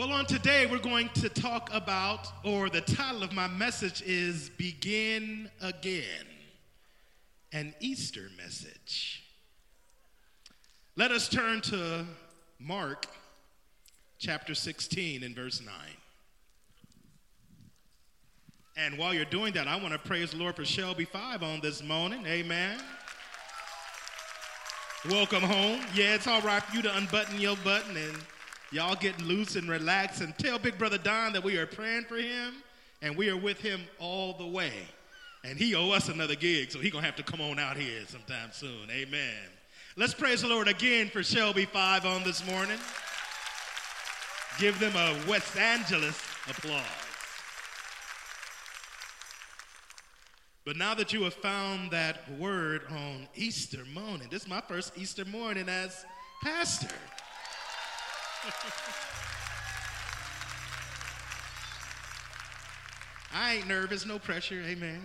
Well, on today, we're going to talk about, or the title of my message is Begin Again, an Easter message. Let us turn to Mark chapter 16 and verse 9. And while you're doing that, I want to praise the Lord for Shelby 5 on this morning. Amen. Welcome home. Yeah, it's all right for you to unbutton your button and Y'all get loose and relax and tell Big Brother Don that we are praying for him and we are with him all the way. And he owe us another gig, so he gonna have to come on out here sometime soon. Amen. Let's praise the Lord again for Shelby Five on this morning. Give them a West Angeles applause. But now that you have found that word on Easter morning, this is my first Easter morning as pastor. I ain't nervous, no pressure, amen.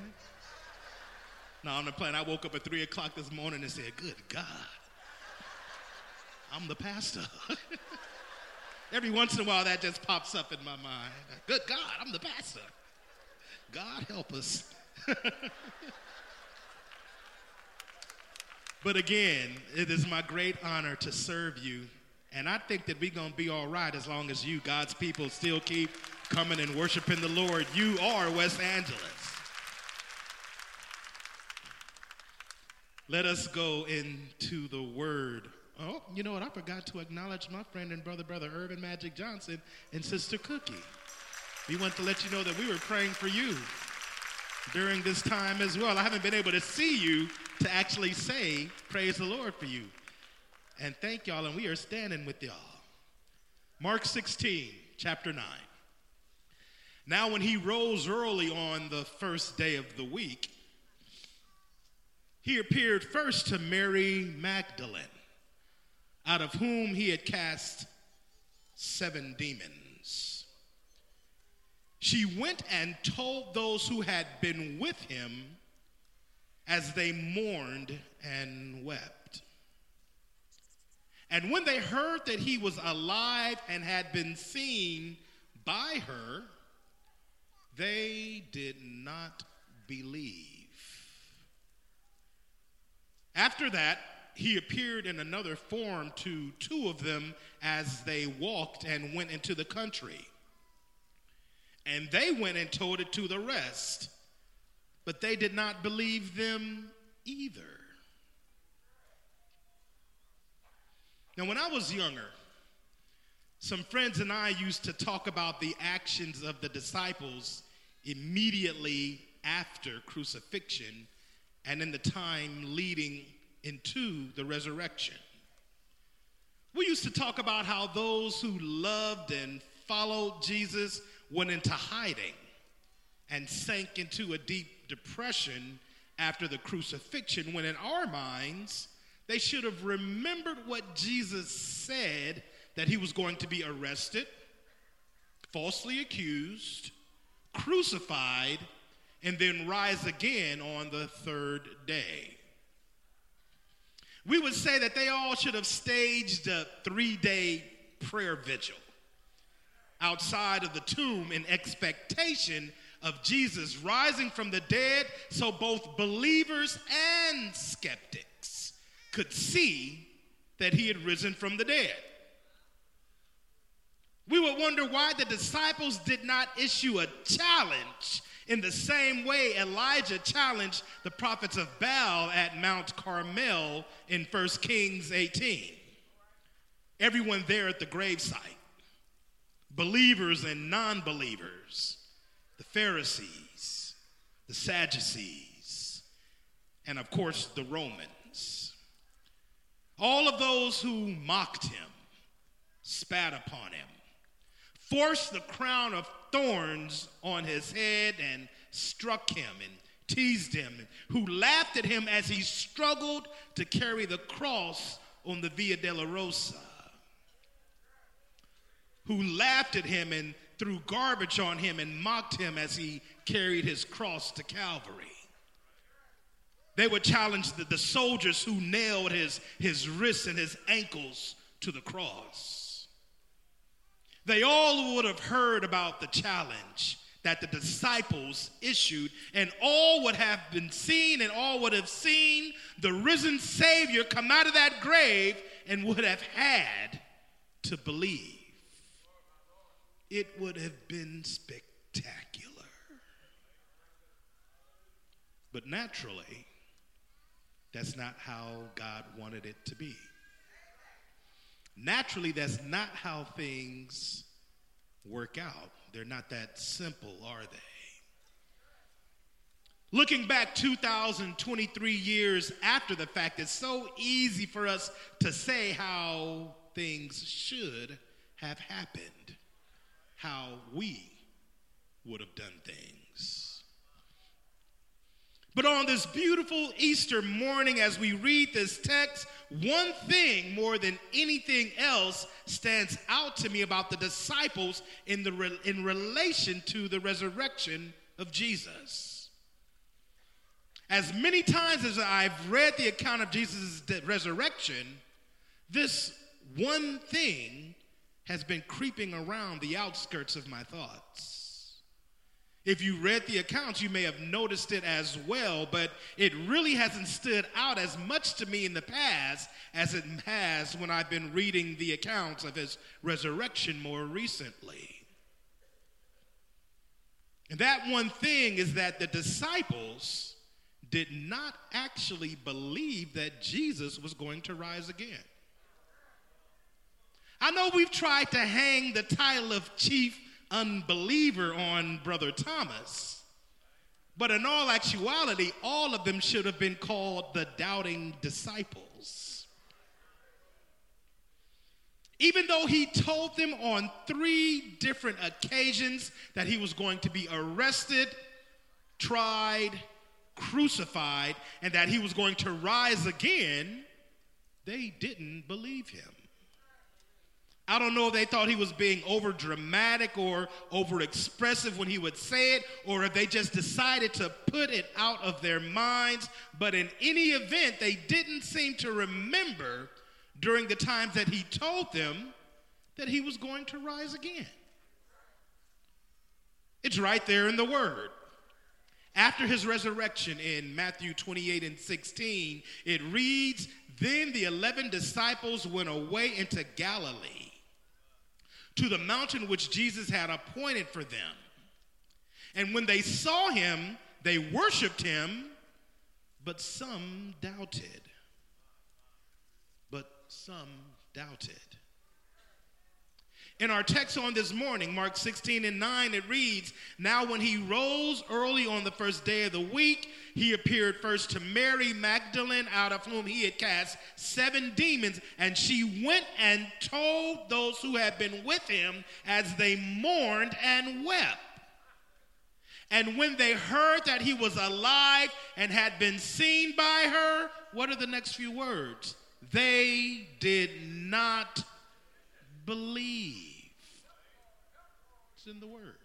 No, I'm not playing. I woke up at 3 o'clock this morning and said, Good God, I'm the pastor. Every once in a while, that just pops up in my mind. Good God, I'm the pastor. God help us. but again, it is my great honor to serve you and I think that we're going to be all right as long as you, God's people, still keep coming and worshiping the Lord. You are West Angeles. Let us go into the word. Oh, you know what? I forgot to acknowledge my friend and brother, brother Earvin Magic Johnson and Sister Cookie. We want to let you know that we were praying for you during this time as well. I haven't been able to see you to actually say, Praise the Lord for you and thank y'all, and we are standing with y'all. Mark 16, chapter 9. Now, when he rose early on the first day of the week, he appeared first to Mary Magdalene, out of whom he had cast seven demons. She went and told those who had been with him as they mourned and wept. And when they heard that he was alive and had been seen by her, they did not believe. After that, he appeared in another form to two of them as they walked and went into the country. And they went and told it to the rest, but they did not believe them either. Now, when I was younger, some friends and I used to talk about the actions of the disciples immediately after crucifixion and in the time leading into the resurrection. We used to talk about how those who loved and followed Jesus went into hiding and sank into a deep depression after the crucifixion, when in our minds, they should have remembered what Jesus said that he was going to be arrested, falsely accused, crucified, and then rise again on the third day. We would say that they all should have staged a three day prayer vigil outside of the tomb in expectation of Jesus rising from the dead so both believers and skeptics could see that he had risen from the dead. We would wonder why the disciples did not issue a challenge in the same way Elijah challenged the prophets of Baal at Mount Carmel in 1 Kings 18. Everyone there at the gravesite, believers and non believers, the Pharisees, the Sadducees, and of course the Romans. All of those who mocked him, spat upon him, forced the crown of thorns on his head and struck him and teased him, who laughed at him as he struggled to carry the cross on the Via Dolorosa, who laughed at him and threw garbage on him and mocked him as he carried his cross to Calvary. They would challenge the, the soldiers who nailed his, his wrists and his ankles to the cross. they all would have heard about the challenge that the disciples issued, and all would have been seen, and all would have seen the risen Savior come out of that grave and would have had to believe. It would have been spectacular. But naturally, that's not how God wanted it to be. Naturally, that's not how things work out. They're not that simple, are they? Looking back 2,023 years after the fact, it's so easy for us to say how things should have happened, how we would have done things. But on this beautiful Easter morning, as we read this text, one thing more than anything else stands out to me about the disciples in, the, in relation to the resurrection of Jesus. As many times as I've read the account of Jesus' resurrection, this one thing has been creeping around the outskirts of my thoughts. If you read the accounts, you may have noticed it as well, but it really hasn't stood out as much to me in the past as it has when I've been reading the accounts of his resurrection more recently. And that one thing is that the disciples did not actually believe that Jesus was going to rise again. I know we've tried to hang the title of chief unbeliever on Brother Thomas. But in all actuality, all of them should have been called the doubting disciples. Even though he told them on three different occasions that he was going to be arrested, tried, crucified, and that he was going to rise again, they didn't believe him. I don't know if they thought he was being over dramatic or over expressive when he would say it, or if they just decided to put it out of their minds. But in any event, they didn't seem to remember during the times that he told them that he was going to rise again. It's right there in the word. After his resurrection in Matthew 28 and 16, it reads Then the 11 disciples went away into Galilee to the mountain which Jesus had appointed for them. And when they saw him, they worshiped him, but some doubted. But some doubted. In our text on this morning, Mark 16 and 9, it reads Now, when he rose early on the first day of the week, he appeared first to Mary Magdalene, out of whom he had cast seven demons, and she went and told those who had been with him as they mourned and wept. And when they heard that he was alive and had been seen by her, what are the next few words? They did not believe. It's in the Word.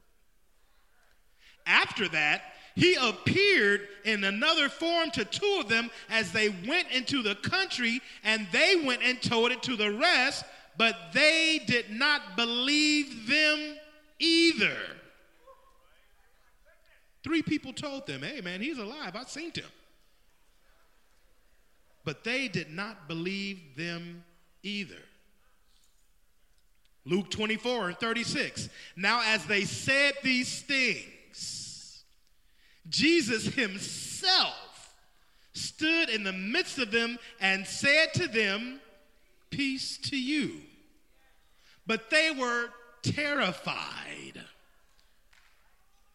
After that, he appeared in another form to two of them as they went into the country, and they went and told it to the rest, but they did not believe them either. Three people told them, hey man, he's alive. I've seen him. But they did not believe them either. Luke 24 and 36. Now, as they said these things, Jesus himself stood in the midst of them and said to them, Peace to you. But they were terrified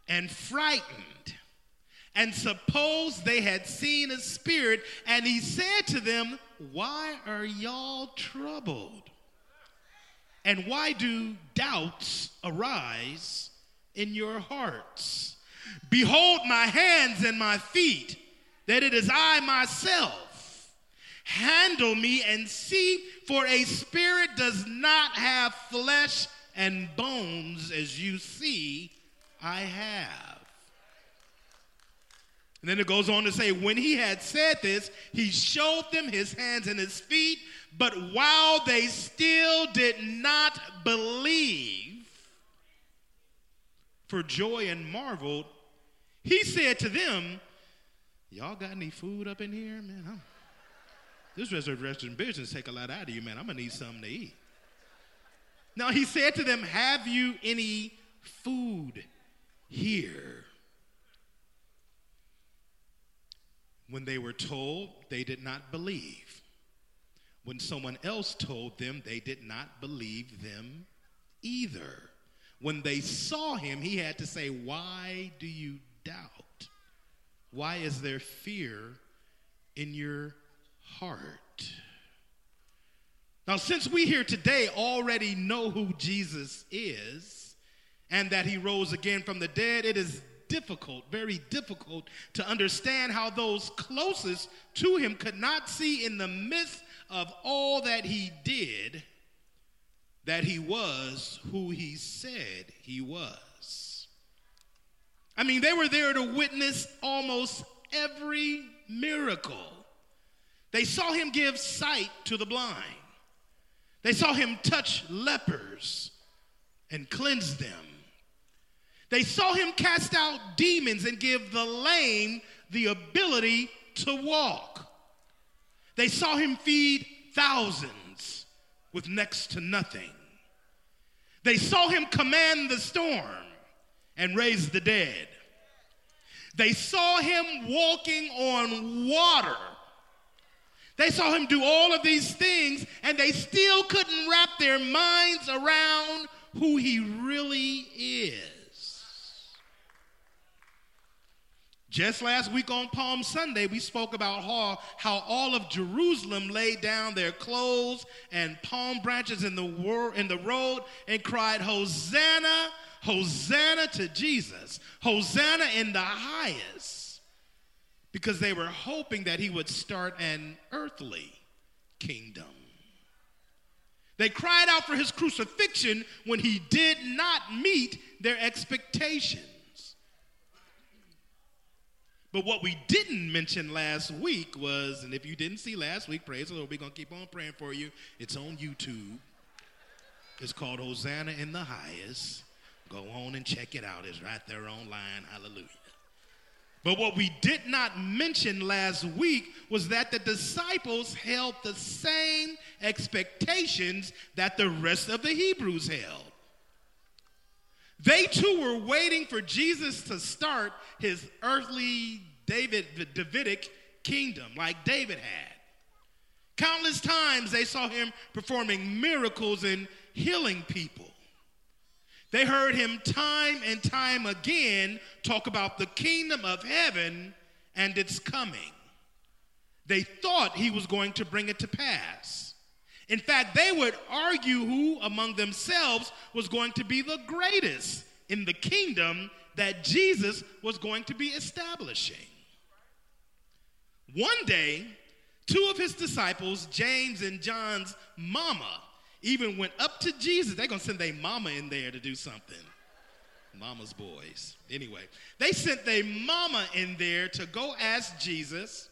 and frightened and supposed they had seen a spirit. And he said to them, Why are y'all troubled? And why do doubts arise in your hearts? Behold my hands and my feet, that it is I myself. Handle me and see, for a spirit does not have flesh and bones as you see I have. And then it goes on to say, when he had said this, he showed them his hands and his feet. But while they still did not believe, for joy and marveled. He said to them, Y'all got any food up in here? Man, I'm, this resurrection business take a lot out of you, man. I'm gonna need something to eat. Now he said to them, Have you any food here? When they were told, they did not believe. When someone else told them, they did not believe them either. When they saw him, he had to say, Why do you doubt? Why is there fear in your heart? Now, since we here today already know who Jesus is and that he rose again from the dead, it is difficult, very difficult to understand how those closest to him could not see in the midst of all that he did that he was who he said he was. I mean, they were there to witness almost every miracle. They saw him give sight to the blind. They saw him touch lepers and cleanse them. They saw him cast out demons and give the lame the ability to walk. They saw him feed thousands with next to nothing. They saw him command the storm and raise the dead. They saw him walking on water. They saw him do all of these things, and they still couldn't wrap their minds around who he really is. Just last week on Palm Sunday, we spoke about how, how all of Jerusalem laid down their clothes and palm branches in the, wor- in the road and cried, Hosanna, Hosanna to Jesus, Hosanna in the highest, because they were hoping that he would start an earthly kingdom. They cried out for his crucifixion when he did not meet their expectations. But what we didn't mention last week was, and if you didn't see last week, praise the Lord, we're going to keep on praying for you. It's on YouTube. It's called Hosanna in the Highest. Go on and check it out. It's right there online. Hallelujah. But what we did not mention last week was that the disciples held the same expectations that the rest of the Hebrews held. They too were waiting for Jesus to start his earthly David, Davidic kingdom like David had. Countless times they saw him performing miracles and healing people. They heard him time and time again talk about the kingdom of heaven and its coming. They thought he was going to bring it to pass. In fact, they would argue who among themselves was going to be the greatest in the kingdom that Jesus was going to be establishing. One day, two of his disciples, James and John's mama, even went up to Jesus. They're going to send their mama in there to do something. Mama's boys. Anyway, they sent their mama in there to go ask Jesus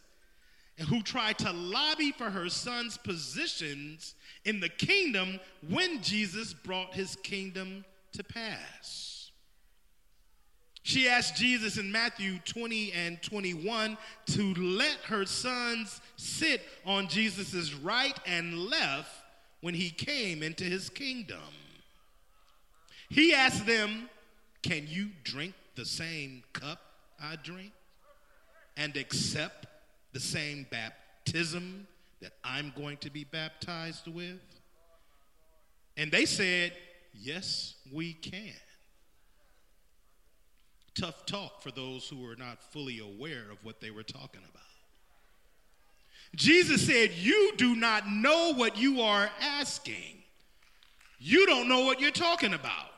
who tried to lobby for her son's positions in the kingdom when Jesus brought his kingdom to pass. She asked Jesus in Matthew 20 and 21 to let her sons sit on Jesus' right and left when he came into his kingdom. He asked them, Can you drink the same cup I drink and accept the same baptism that I'm going to be baptized with? And they said, Yes, we can. Tough talk for those who were not fully aware of what they were talking about. Jesus said, You do not know what you are asking. You don't know what you're talking about.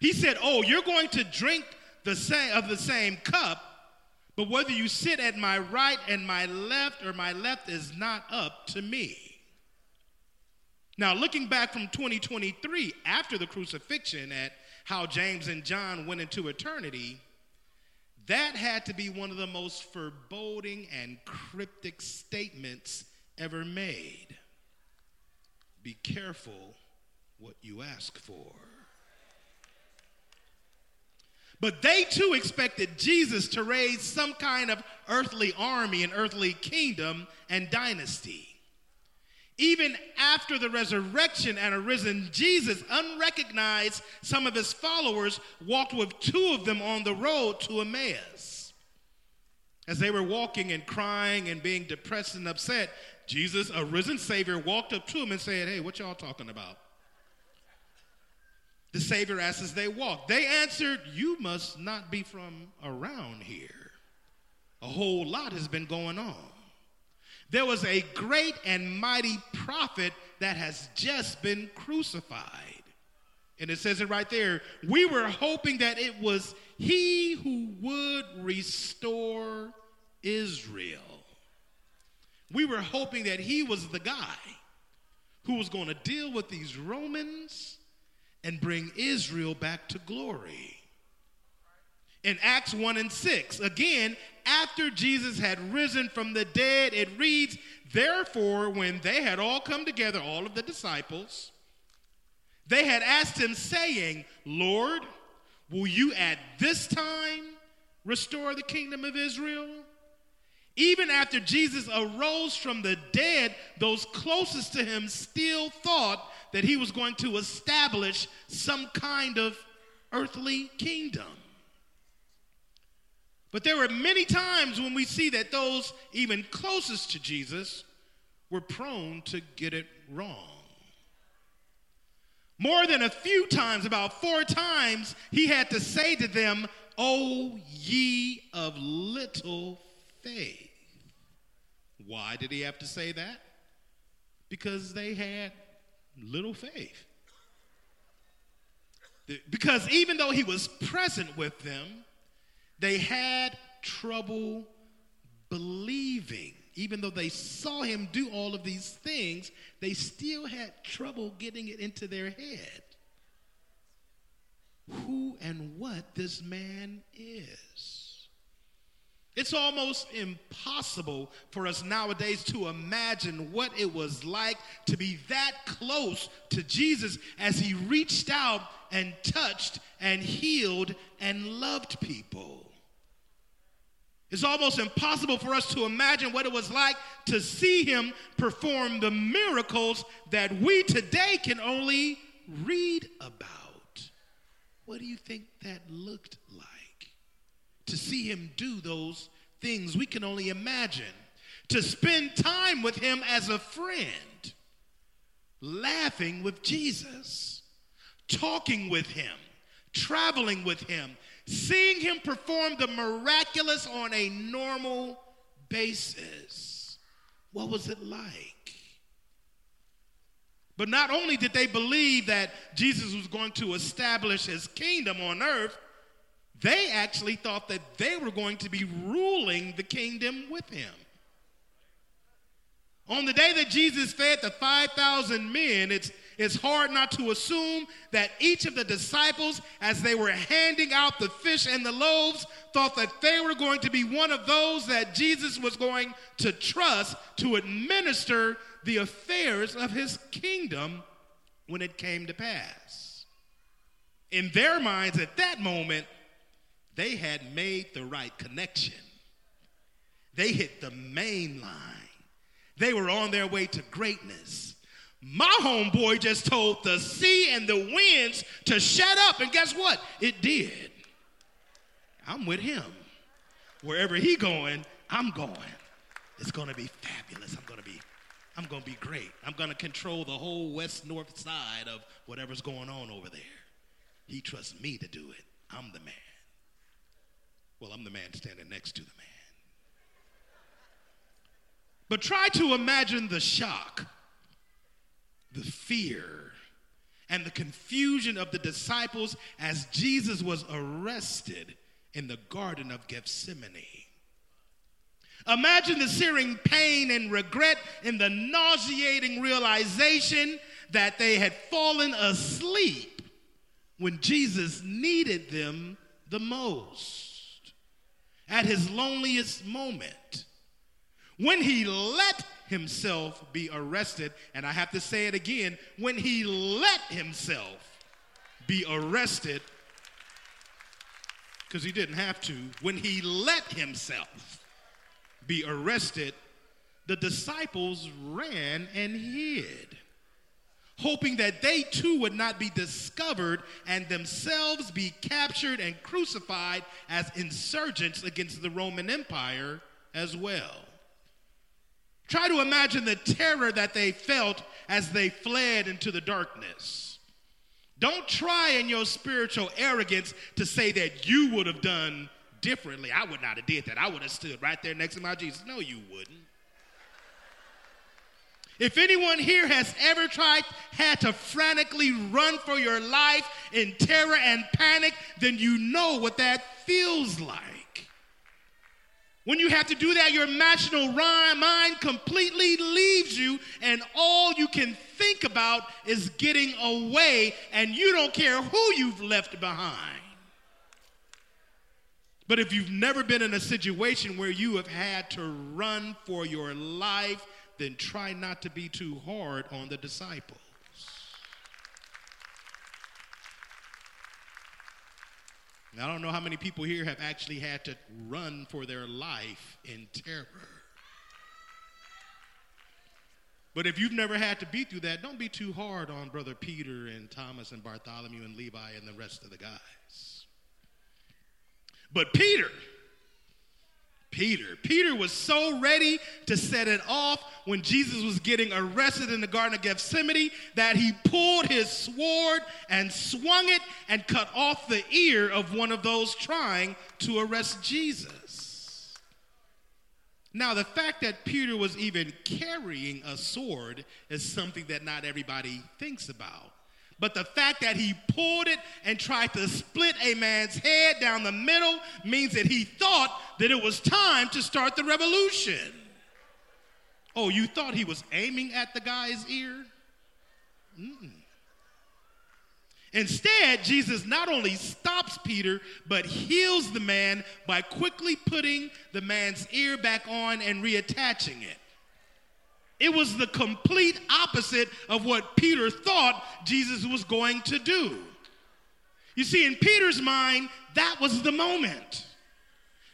He said, Oh, you're going to drink the same of the same cup but whether you sit at my right and my left or my left is not up to me. Now, looking back from 2023 after the crucifixion at how James and John went into eternity, that had to be one of the most foreboding and cryptic statements ever made. Be careful what you ask for. But they too expected Jesus to raise some kind of earthly army and earthly kingdom and dynasty. Even after the resurrection and arisen Jesus, unrecognized, some of his followers walked with two of them on the road to Emmaus. As they were walking and crying and being depressed and upset, Jesus, a risen Savior, walked up to them and said, Hey, what y'all talking about? The Savior asked as they walked. They answered, You must not be from around here. A whole lot has been going on. There was a great and mighty prophet that has just been crucified. And it says it right there. We were hoping that it was he who would restore Israel. We were hoping that he was the guy who was going to deal with these Romans and bring Israel back to glory. In Acts 1 and 6, again, after Jesus had risen from the dead, it reads, Therefore, when they had all come together, all of the disciples, they had asked him, saying, Lord, will you at this time restore the kingdom of Israel? Even after Jesus arose from the dead, those closest to him still thought that he was going to establish some kind of earthly kingdom. But there were many times when we see that those even closest to Jesus were prone to get it wrong. More than a few times, about four times, he had to say to them, O ye of little faith. Why did he have to say that? Because they had little faith. Because even though he was present with them, they had trouble believing. Even though they saw him do all of these things, they still had trouble getting it into their head who and what this man is. It's almost impossible for us nowadays to imagine what it was like to be that close to Jesus as he reached out and touched and healed and loved people. It's almost impossible for us to imagine what it was like to see him perform the miracles that we today can only read about. What do you think that looked like? To see him do those things we can only imagine. To spend time with him as a friend, laughing with Jesus, talking with him, traveling with him, seeing him perform the miraculous on a normal basis. What was it like? But not only did they believe that Jesus was going to establish his kingdom on earth, they actually thought that they were going to be ruling the kingdom with him. On the day that Jesus fed the 5,000 men, it's it's hard not to assume that each of the disciples, as they were handing out the fish and the loaves, thought that they were going to be one of those that Jesus was going to trust to administer the affairs of his kingdom when it came to pass. In their minds at that moment, they had made the right connection. They hit the main line. They were on their way to greatness. My homeboy just told the sea and the winds to shut up, and guess what? It did. I'm with him. Wherever he going, I'm going. It's going to be fabulous. I'm going to be I'm going to be great. I'm going to control the whole west north side of whatever's going on over there. He trusts me to do it. I'm the man. Well, I'm the man standing next to the man. But try to imagine the shock the fear and the confusion of the disciples as Jesus was arrested in the Garden of Gethsemane. Imagine the searing pain and regret in the nauseating realization that they had fallen asleep when Jesus needed them the most. At his loneliest moment, when he let himself be arrested. And I have to say it again when he let himself be arrested, because he didn't have to, when he let himself be arrested, the disciples ran and hid, hoping that they too would not be discovered and themselves be captured and crucified as insurgents against the Roman Empire as well. Try to imagine the terror that they felt as they fled into the darkness. Don't try in your spiritual arrogance to say that you would have done differently. I would not have did that. I would have stood right there next to my Jesus. No, you wouldn't. If anyone here has ever tried, had to frantically run for your life in terror and panic, then you know what that feels like. When you have to do that, your imaginal mind completely leaves you, and all you can think about is getting away, and you don't care who you've left behind. But if you've never been in a situation where you have had to run for your life, then try not to be too hard on the disciples. Now, I don't know how many people here have actually had to run for their life in terror. But if you've never had to be through that, don't be too hard on Brother Peter and Thomas and Bartholomew and Levi and the rest of the guys. But Peter, Peter. Peter was so ready to set it off when Jesus was getting arrested in the Garden of Gethsemane that he pulled his sword and swung it and cut off the ear of one of those trying to arrest Jesus. Now, the fact that Peter was even carrying a sword is something that not everybody thinks about. But the fact that he pulled it and tried to split a man's head down the middle means that he thought that it was time to start the revolution. Oh, you thought he was aiming at the guy's ear? Mm-mm. Instead, Jesus not only stops Peter, but heals the man by quickly putting the man's ear back on and reattaching it. It was the complete opposite of what Peter thought Jesus was going to do. You see, in Peter's mind, that was the moment.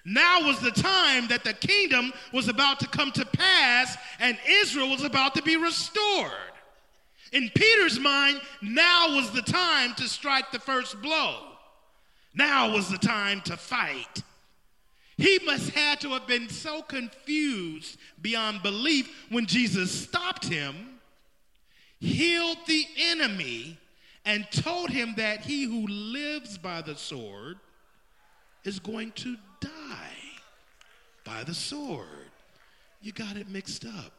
Now was the time that the kingdom was about to come to pass and Israel was about to be restored. In Peter's mind, now was the time to strike the first blow. Now was the time to fight. He must had to have been so confused beyond belief when Jesus stopped him, healed the enemy, and told him that he who lives by the sword is going to die by the sword. You got it mixed up.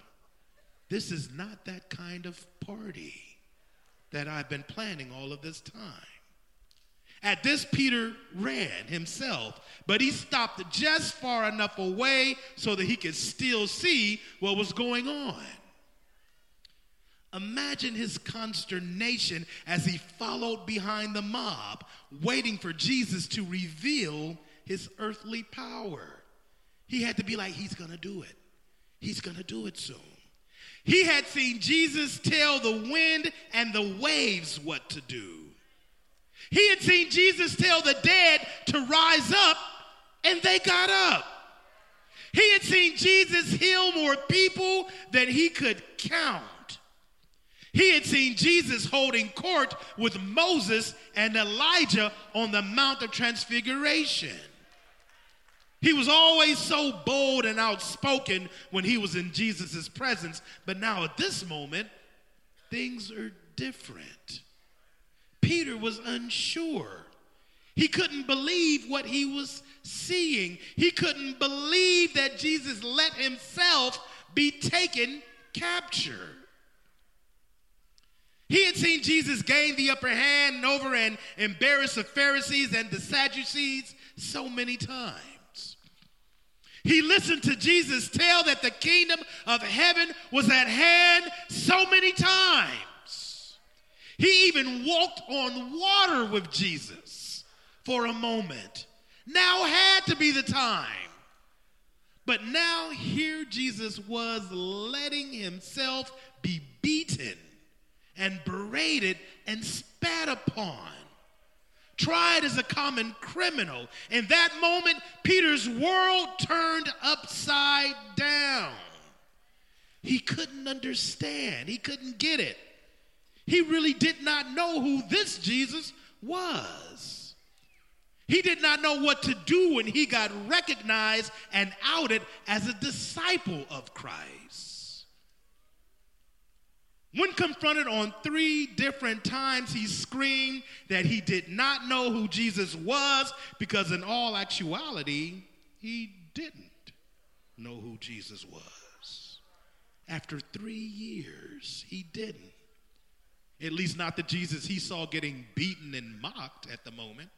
This is not that kind of party that I've been planning all of this time. At this, Peter ran himself, but he stopped just far enough away so that he could still see what was going on. Imagine his consternation as he followed behind the mob, waiting for Jesus to reveal his earthly power. He had to be like, He's gonna do it. He's gonna do it soon. He had seen Jesus tell the wind and the waves what to do. He had seen Jesus tell the dead to rise up, and they got up. He had seen Jesus heal more people than he could count. He had seen Jesus holding court with Moses and Elijah on the Mount of Transfiguration. He was always so bold and outspoken when he was in Jesus' presence, but now at this moment, things are different. Peter was unsure. He couldn't believe what he was seeing. He couldn't believe that Jesus let himself be taken capture. He had seen Jesus gain the upper hand over and embarrass the Pharisees and the Sadducees so many times. He listened to Jesus tell that the kingdom of heaven was at hand so many times. He even walked on water with Jesus for a moment. Now had to be the time. But now here Jesus was letting himself be beaten and berated and spat upon. tried as a common criminal. In that moment, Peter's world turned upside down. He couldn't understand, he couldn't get it. He really did not know who this Jesus was. He did not know what to do when he got recognized and outed as a disciple of Christ. When confronted on three different times, he screamed that he did not know who Jesus was because, in all actuality, he didn't know who Jesus was. After three years, he didn't. At least, not the Jesus he saw getting beaten and mocked at the moment.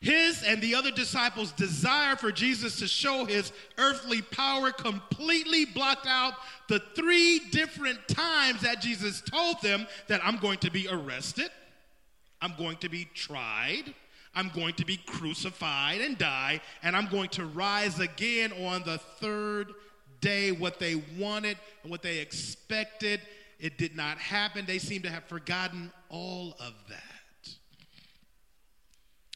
His and the other disciples' desire for Jesus to show his earthly power completely blocked out the three different times that Jesus told them that I'm going to be arrested, I'm going to be tried, I'm going to be crucified and die, and I'm going to rise again on the third day. What they wanted and what they expected, it did not happen. They seem to have forgotten all of that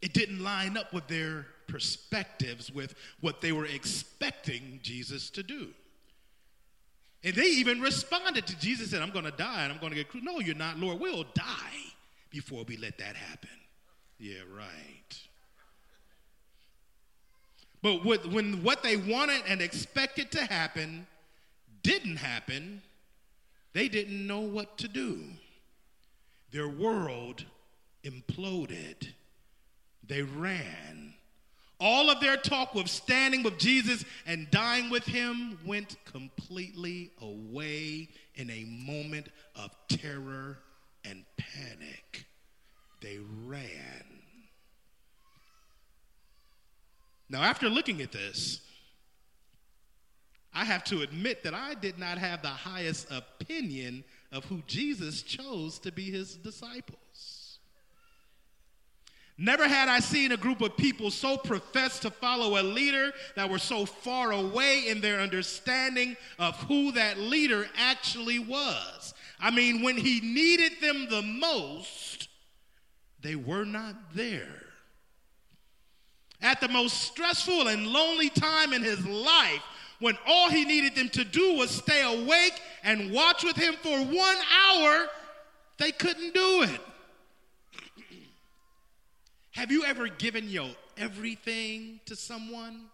it didn't line up with their perspectives, with what they were expecting Jesus to do. And they even responded to Jesus said, I'm going to die and I'm going to get crucified. No, you're not, Lord. We'll die before we let that happen. Yeah, right. But when what they wanted and expected to happen didn't happen, they didn't know what to do. Their world imploded they ran. All of their talk of standing with Jesus and dying with him went completely away in a moment of terror and panic. They ran. Now, after looking at this, I have to admit that I did not have the highest opinion of who Jesus chose to be his disciples. Never had I seen a group of people so professed to follow a leader that were so far away in their understanding of who that leader actually was. I mean, when he needed them the most, they were not there. At the most stressful and lonely time in his life, when all he needed them to do was stay awake and watch with him for one hour, they couldn't do it. Have you ever given your everything to someone?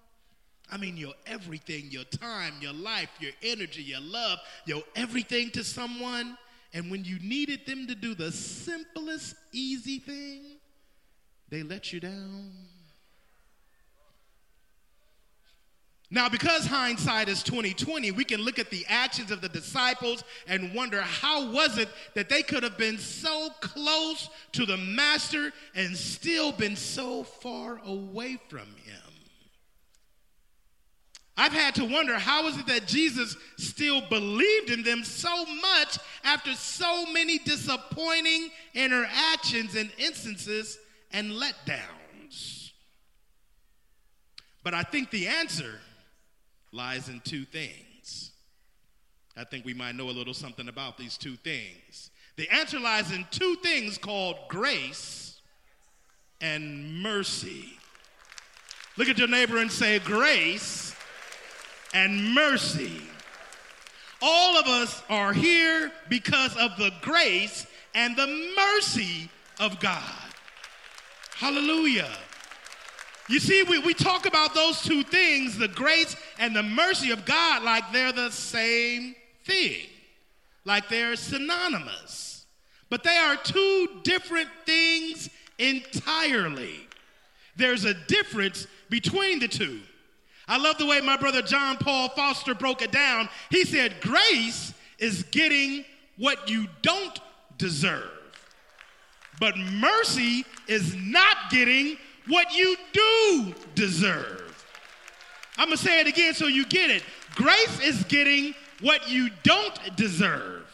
I mean, your everything, your time, your life, your energy, your love, your everything to someone. And when you needed them to do the simplest, easy thing, they let you down. Now, because hindsight is 2020, we can look at the actions of the disciples and wonder how was it that they could have been so close to the master and still been so far away from him. I've had to wonder how is it that Jesus still believed in them so much after so many disappointing interactions and instances and letdowns. But I think the answer lies in two things. I think we might know a little something about these two things. The answer lies in two things called grace and mercy. Look at your neighbor and say, grace and mercy. All of us are here because of the grace and the mercy of God. Hallelujah. You see, we, we talk about those two things, the grace and the mercy of God, like they're the same thing, like they're synonymous. But they are two different things entirely. There's a difference between the two. I love the way my brother John Paul Foster broke it down. He said, Grace is getting what you don't deserve, but mercy is not getting what you do deserve. I'm going to say it again so you get it. Grace is getting what you don't deserve,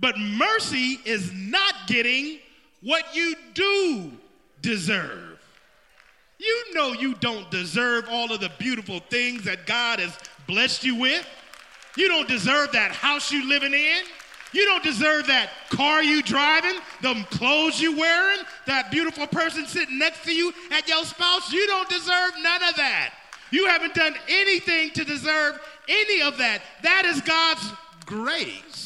but mercy is not getting what you do deserve. You know you don't deserve all of the beautiful things that God has blessed you with. You don't deserve that house you're living in. You don't deserve that car you driving, them clothes you wearing, that beautiful person sitting next to you at your spouse. You don't deserve none of that. You haven't done anything to deserve any of that. That is God's grace.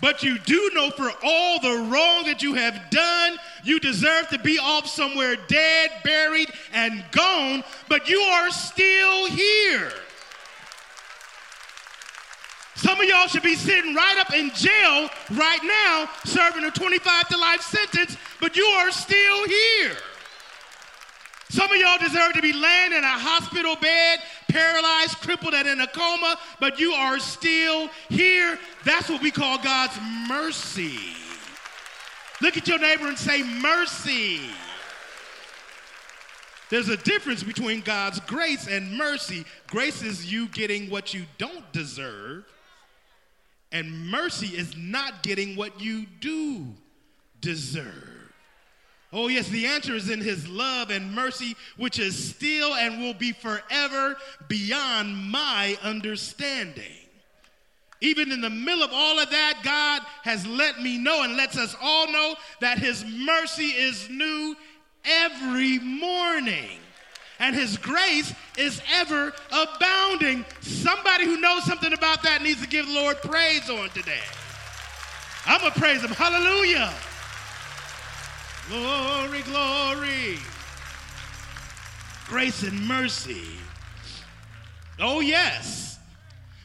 But you do know for all the wrong that you have done, you deserve to be off somewhere dead, buried, and gone, but you are still here. Some of y'all should be sitting right up in jail right now, serving a 25 to life sentence, but you are still here. Some of y'all deserve to be laying in a hospital bed, paralyzed, crippled, and in a coma, but you are still here. That's what we call God's mercy. Look at your neighbor and say, mercy. There's a difference between God's grace and mercy. Grace is you getting what you don't deserve, and mercy is not getting what you do deserve. Oh, yes, the answer is in his love and mercy, which is still and will be forever beyond my understanding. Even in the middle of all of that, God has let me know and lets us all know that his mercy is new every morning. And his grace is ever abounding. Somebody who knows something about that needs to give the Lord praise on today. I'm going to praise him. Hallelujah. Glory, glory. Grace and mercy. Oh, yes.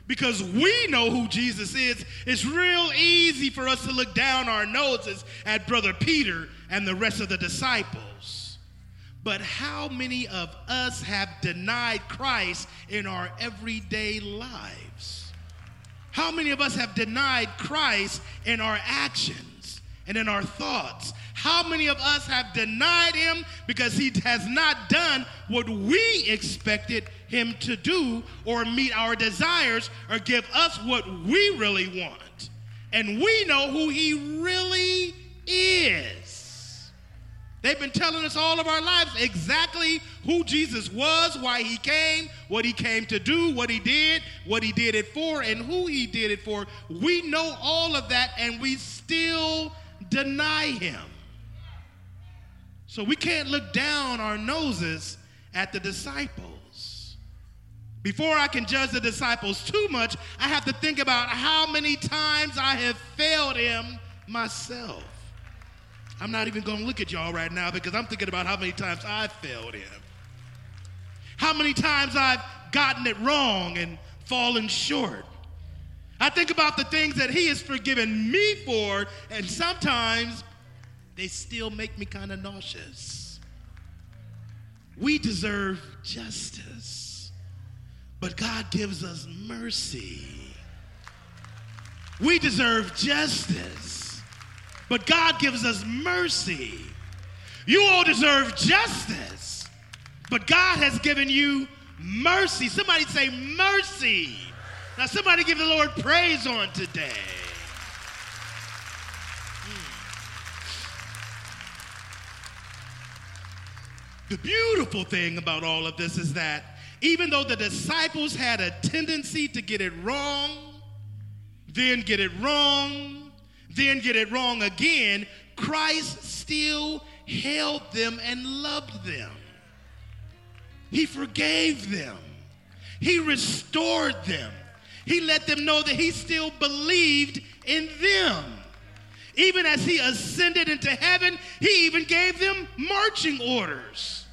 Because we know who Jesus is, it's real easy for us to look down our noses at Brother Peter and the rest of the disciples. But how many of us have denied Christ in our everyday lives? How many of us have denied Christ in our actions and in our thoughts? How many of us have denied him because he has not done what we expected him to do or meet our desires or give us what we really want? And we know who he really is. They've been telling us all of our lives exactly who Jesus was, why he came, what he came to do, what he did, what he did it for, and who he did it for. We know all of that and we still deny him. So we can't look down our noses at the disciples. Before I can judge the disciples too much, I have to think about how many times I have failed him myself. I'm not even going to look at y'all right now because I'm thinking about how many times I've failed him. How many times I've gotten it wrong and fallen short. I think about the things that he has forgiven me for, and sometimes they still make me kind of nauseous. We deserve justice, but God gives us mercy. We deserve justice, but God gives us mercy. You all deserve justice, but God has given you mercy. Somebody say mercy. Now, somebody give the Lord praise on today. Hmm. The beautiful thing about all of this is that even though the disciples had a tendency to get it wrong, then get it wrong, then get it wrong again, Christ still held them and loved them. He forgave them. He restored them. He let them know that he still believed in them. Even as he ascended into heaven, he even gave them marching orders.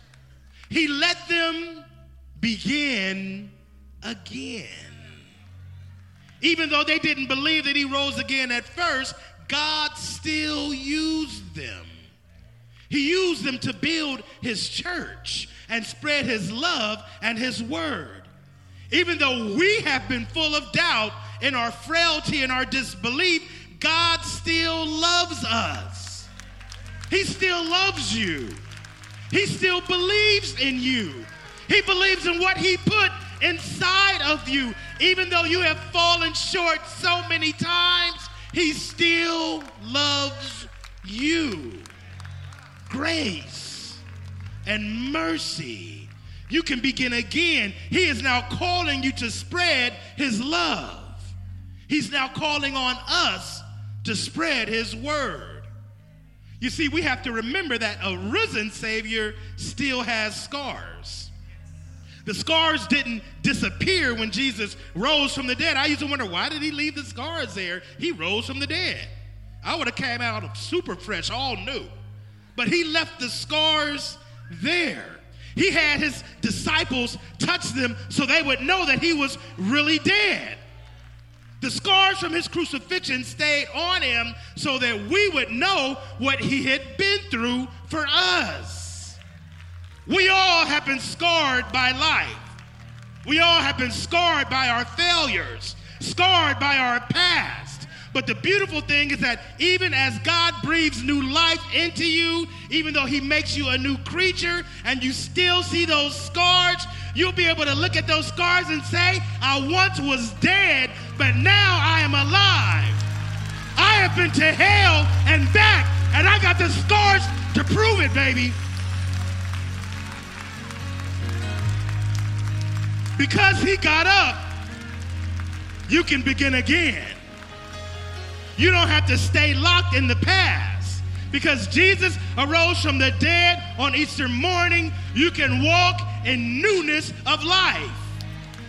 He let them begin again. Even though they didn't believe that he rose again at first, God still used them. He used them to build his church and spread his love and his word. Even though we have been full of doubt in our frailty and our disbelief, God still loves us. He still loves you. He still believes in you. He believes in what He put inside of you. Even though you have fallen short so many times, He still loves you. Grace and mercy you can begin again. He is now calling you to spread his love. He's now calling on us to spread his word. You see, we have to remember that a risen Savior still has scars. The scars didn't disappear when Jesus rose from the dead. I used to wonder, why did he leave the scars there? He rose from the dead. I would have came out super fresh, all new. But he left the scars there. He had his disciples touch them so they would know that he was really dead. The scars from his crucifixion stayed on him so that we would know what he had been through for us. We all have been scarred by life. We all have been scarred by our failures, scarred by our past. But the beautiful thing is that even as God breathes new life into you, even though He makes you a new creature and you still see those scars, you'll be able to look at those scars and say, I once was dead, but now I am alive. I have been to hell and back, and I got the scars to prove it, baby. Because he got up, you can begin again. You don't have to stay locked in the past. Because Jesus arose from the dead on Easter morning, you can walk in newness of life.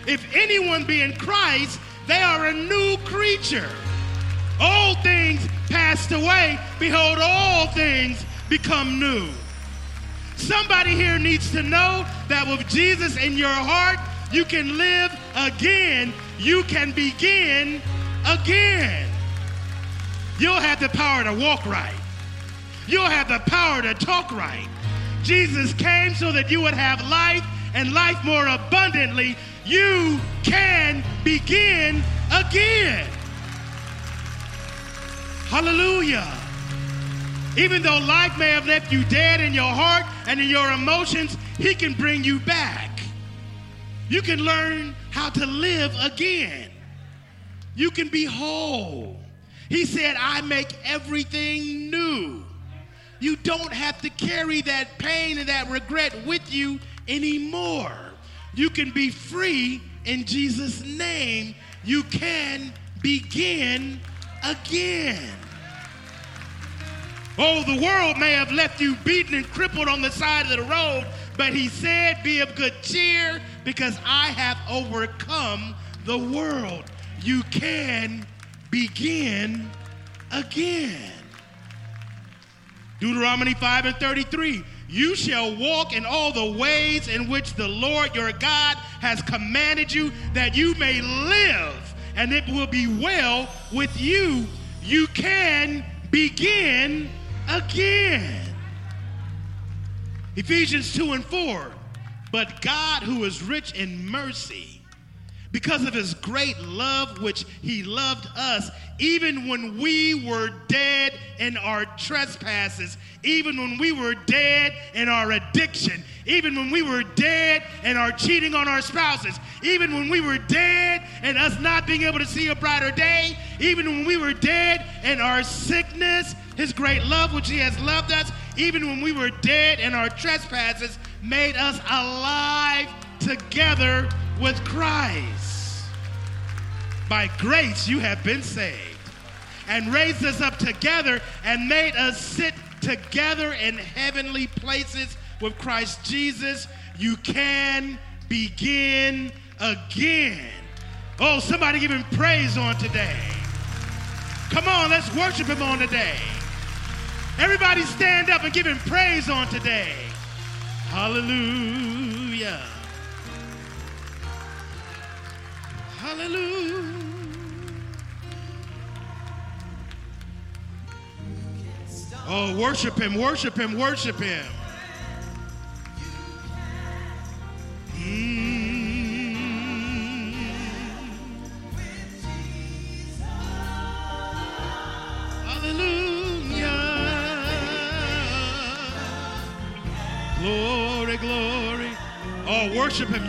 If anyone be in Christ, they are a new creature. Old things passed away. Behold, all things become new. Somebody here needs to know that with Jesus in your heart, you can live again. You can begin again. You'll have the power to walk right. You'll have the power to talk right. Jesus came so that you would have life and life more abundantly. You can begin again. Hallelujah. Even though life may have left you dead in your heart and in your emotions, He can bring you back. You can learn how to live again. You can be whole. He said, I make everything new. You don't have to carry that pain and that regret with you anymore. You can be free in Jesus' name. You can begin again. Oh, the world may have left you beaten and crippled on the side of the road, but he said, Be of good cheer because I have overcome the world. You can begin again. Deuteronomy 5 and 33. You shall walk in all the ways in which the Lord your God has commanded you, that you may live, and it will be well with you. You can begin again. Ephesians 2 and 4. But God, who is rich in mercy, because of his great love which he loved us, even when we were dead in our trespasses, even when we were dead in our addiction, even when we were dead in our cheating on our spouses, even when we were dead and us not being able to see a brighter day, even when we were dead in our sickness, his great love which he has loved us, even when we were dead in our trespasses, made us alive together with Christ. By grace you have been saved, and raised us up together and made us sit together in heavenly places with Christ Jesus. You can begin again. Oh, somebody give him praise on today. Come on, let's worship him on today. Everybody stand up and give him praise on today. Hallelujah. Hallelujah. Oh, worship him, worship him, worship him.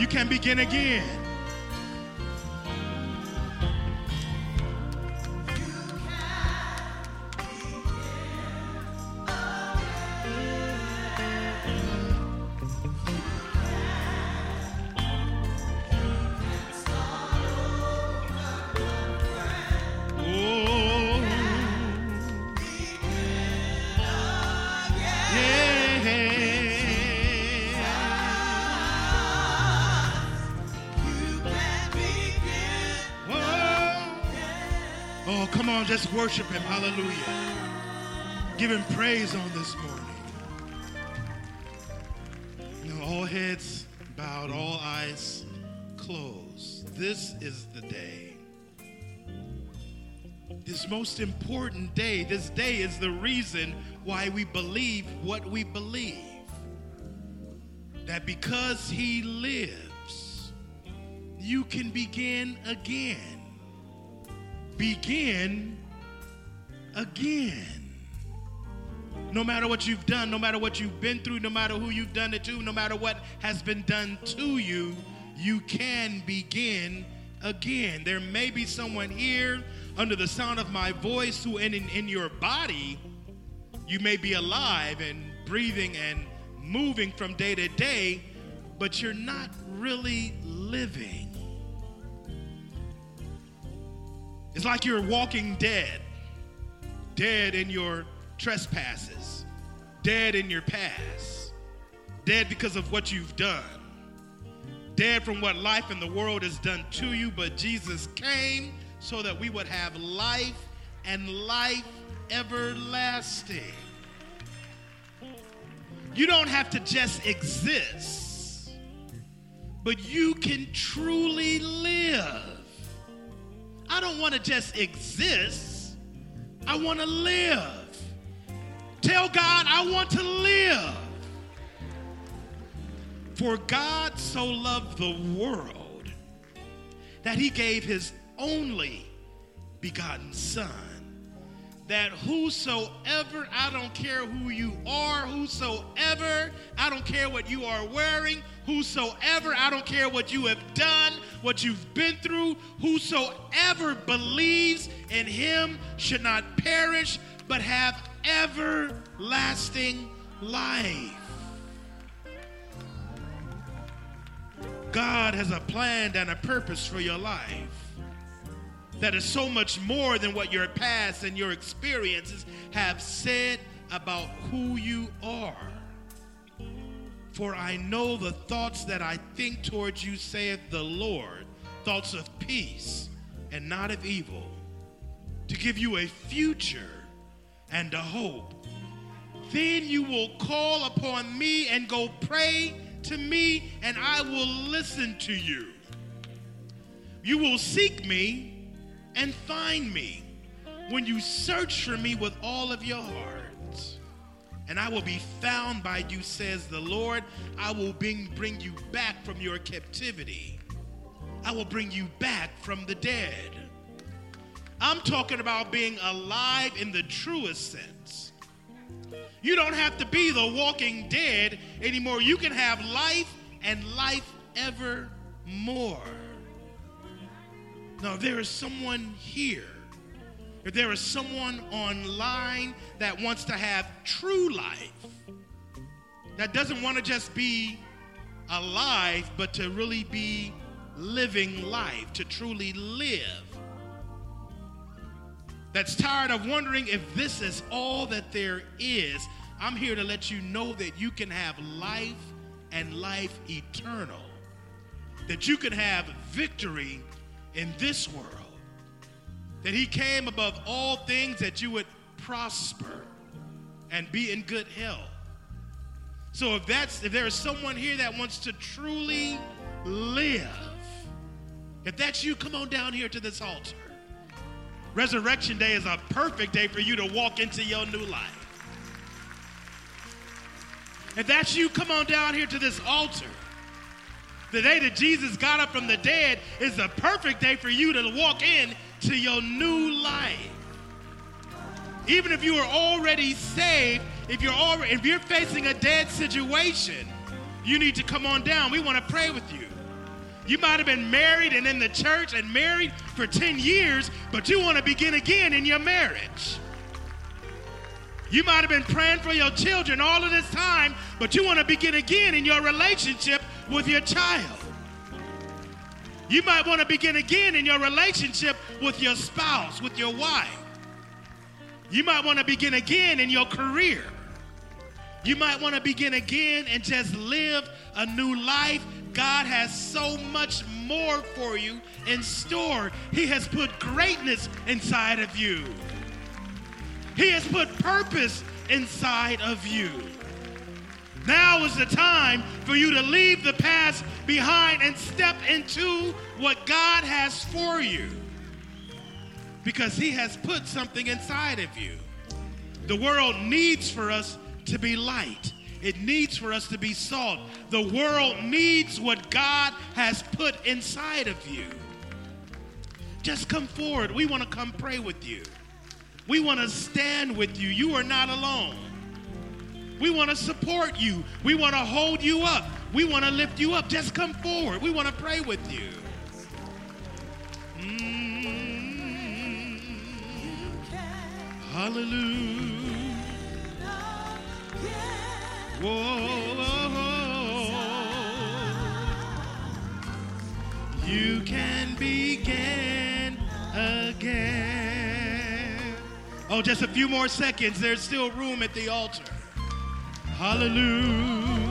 Can begin again. Worship him. Hallelujah. Give him praise on this morning. Now, all heads bowed, all eyes closed. This is the day. This most important day, this day is the reason why we believe what we believe. That because he lives, you can begin again. Begin again. No matter what you've done, no matter what you've been through, no matter who you've done it to, no matter what has been done to you, you can begin again. There may be someone here under the sound of my voice who, in, in, in your body, you may be alive and breathing and moving from day to day, but you're not really living. It's like you're walking dead, dead in your trespasses, dead in your past, dead because of what you've done, dead from what life in the world has done to you. But Jesus came so that we would have life and life everlasting. You don't have to just exist, but you can truly live. I don't want to just exist, I want to live. Tell God, I want to live. For God so loved the world that he gave his only begotten Son, that whosoever, I don't care who you are, whosoever, I don't care what you are wearing, whosoever, I don't care what you have done, what you've been through, whosoever believes in him should not perish, but have everlasting life. God has a plan and a purpose for your life that is so much more than what your past and your experiences have said about who you are. For I know the thoughts that I think towards you, saith the Lord, thoughts of peace and not of evil, to give you a future and a hope. Then you will call upon me and go pray to me, and I will listen to you. You will seek me and find me when you search for me with all of your heart. And I will be found by you, says the Lord. I will bring, bring you back from your captivity. I will bring you back from the dead. I'm talking about being alive in the truest sense. You don't have to be the walking dead anymore. You can have life and life evermore. Now, there is someone here, if there is someone online that wants to have true life, that doesn't want to just be alive, but to really be living life, to truly live that's tired of wondering if this is all that there is, I'm here to let you know that you can have life and life eternal. That you can have victory in this world. That He came above all things that you would prosper and be in good health. So if that's if there is someone here that wants to truly live, if that's you, come on down here to this altar. Resurrection Day is a perfect day for you to walk into your new life. If that's you, come on down here to this altar. The day that Jesus got up from the dead is the perfect day for you to walk in to your new life. Even if you are already saved, if you're already, if you're facing a dead situation, you need to come on down. We want to pray with you. You might have been married and in the church and married for 10 years, but you want to begin again in your marriage. You might have been praying for your children all of this time, but you want to begin again in your relationship with your child. You might want to begin again in your relationship with your spouse, with your wife. You might want to begin again in your career. You might want to begin again and just live a new life God has so much more for you in store. He has put greatness inside of you. He has put purpose inside of you. Now is the time for you to leave the past behind and step into what God has for you. Because He has put something inside of you. The world needs for us to be light. It needs for us to be salt. The world needs what God has put inside of you. Just come forward. We want to come pray with you. We want to stand with you. You are not alone. We want to support you. We want to hold you up. We want to lift you up. Just come forward. We want to pray with you. Mm. Hallelujah. Whoa. You can begin again. Oh, just a few more seconds. There's still room at the altar. Hallelujah.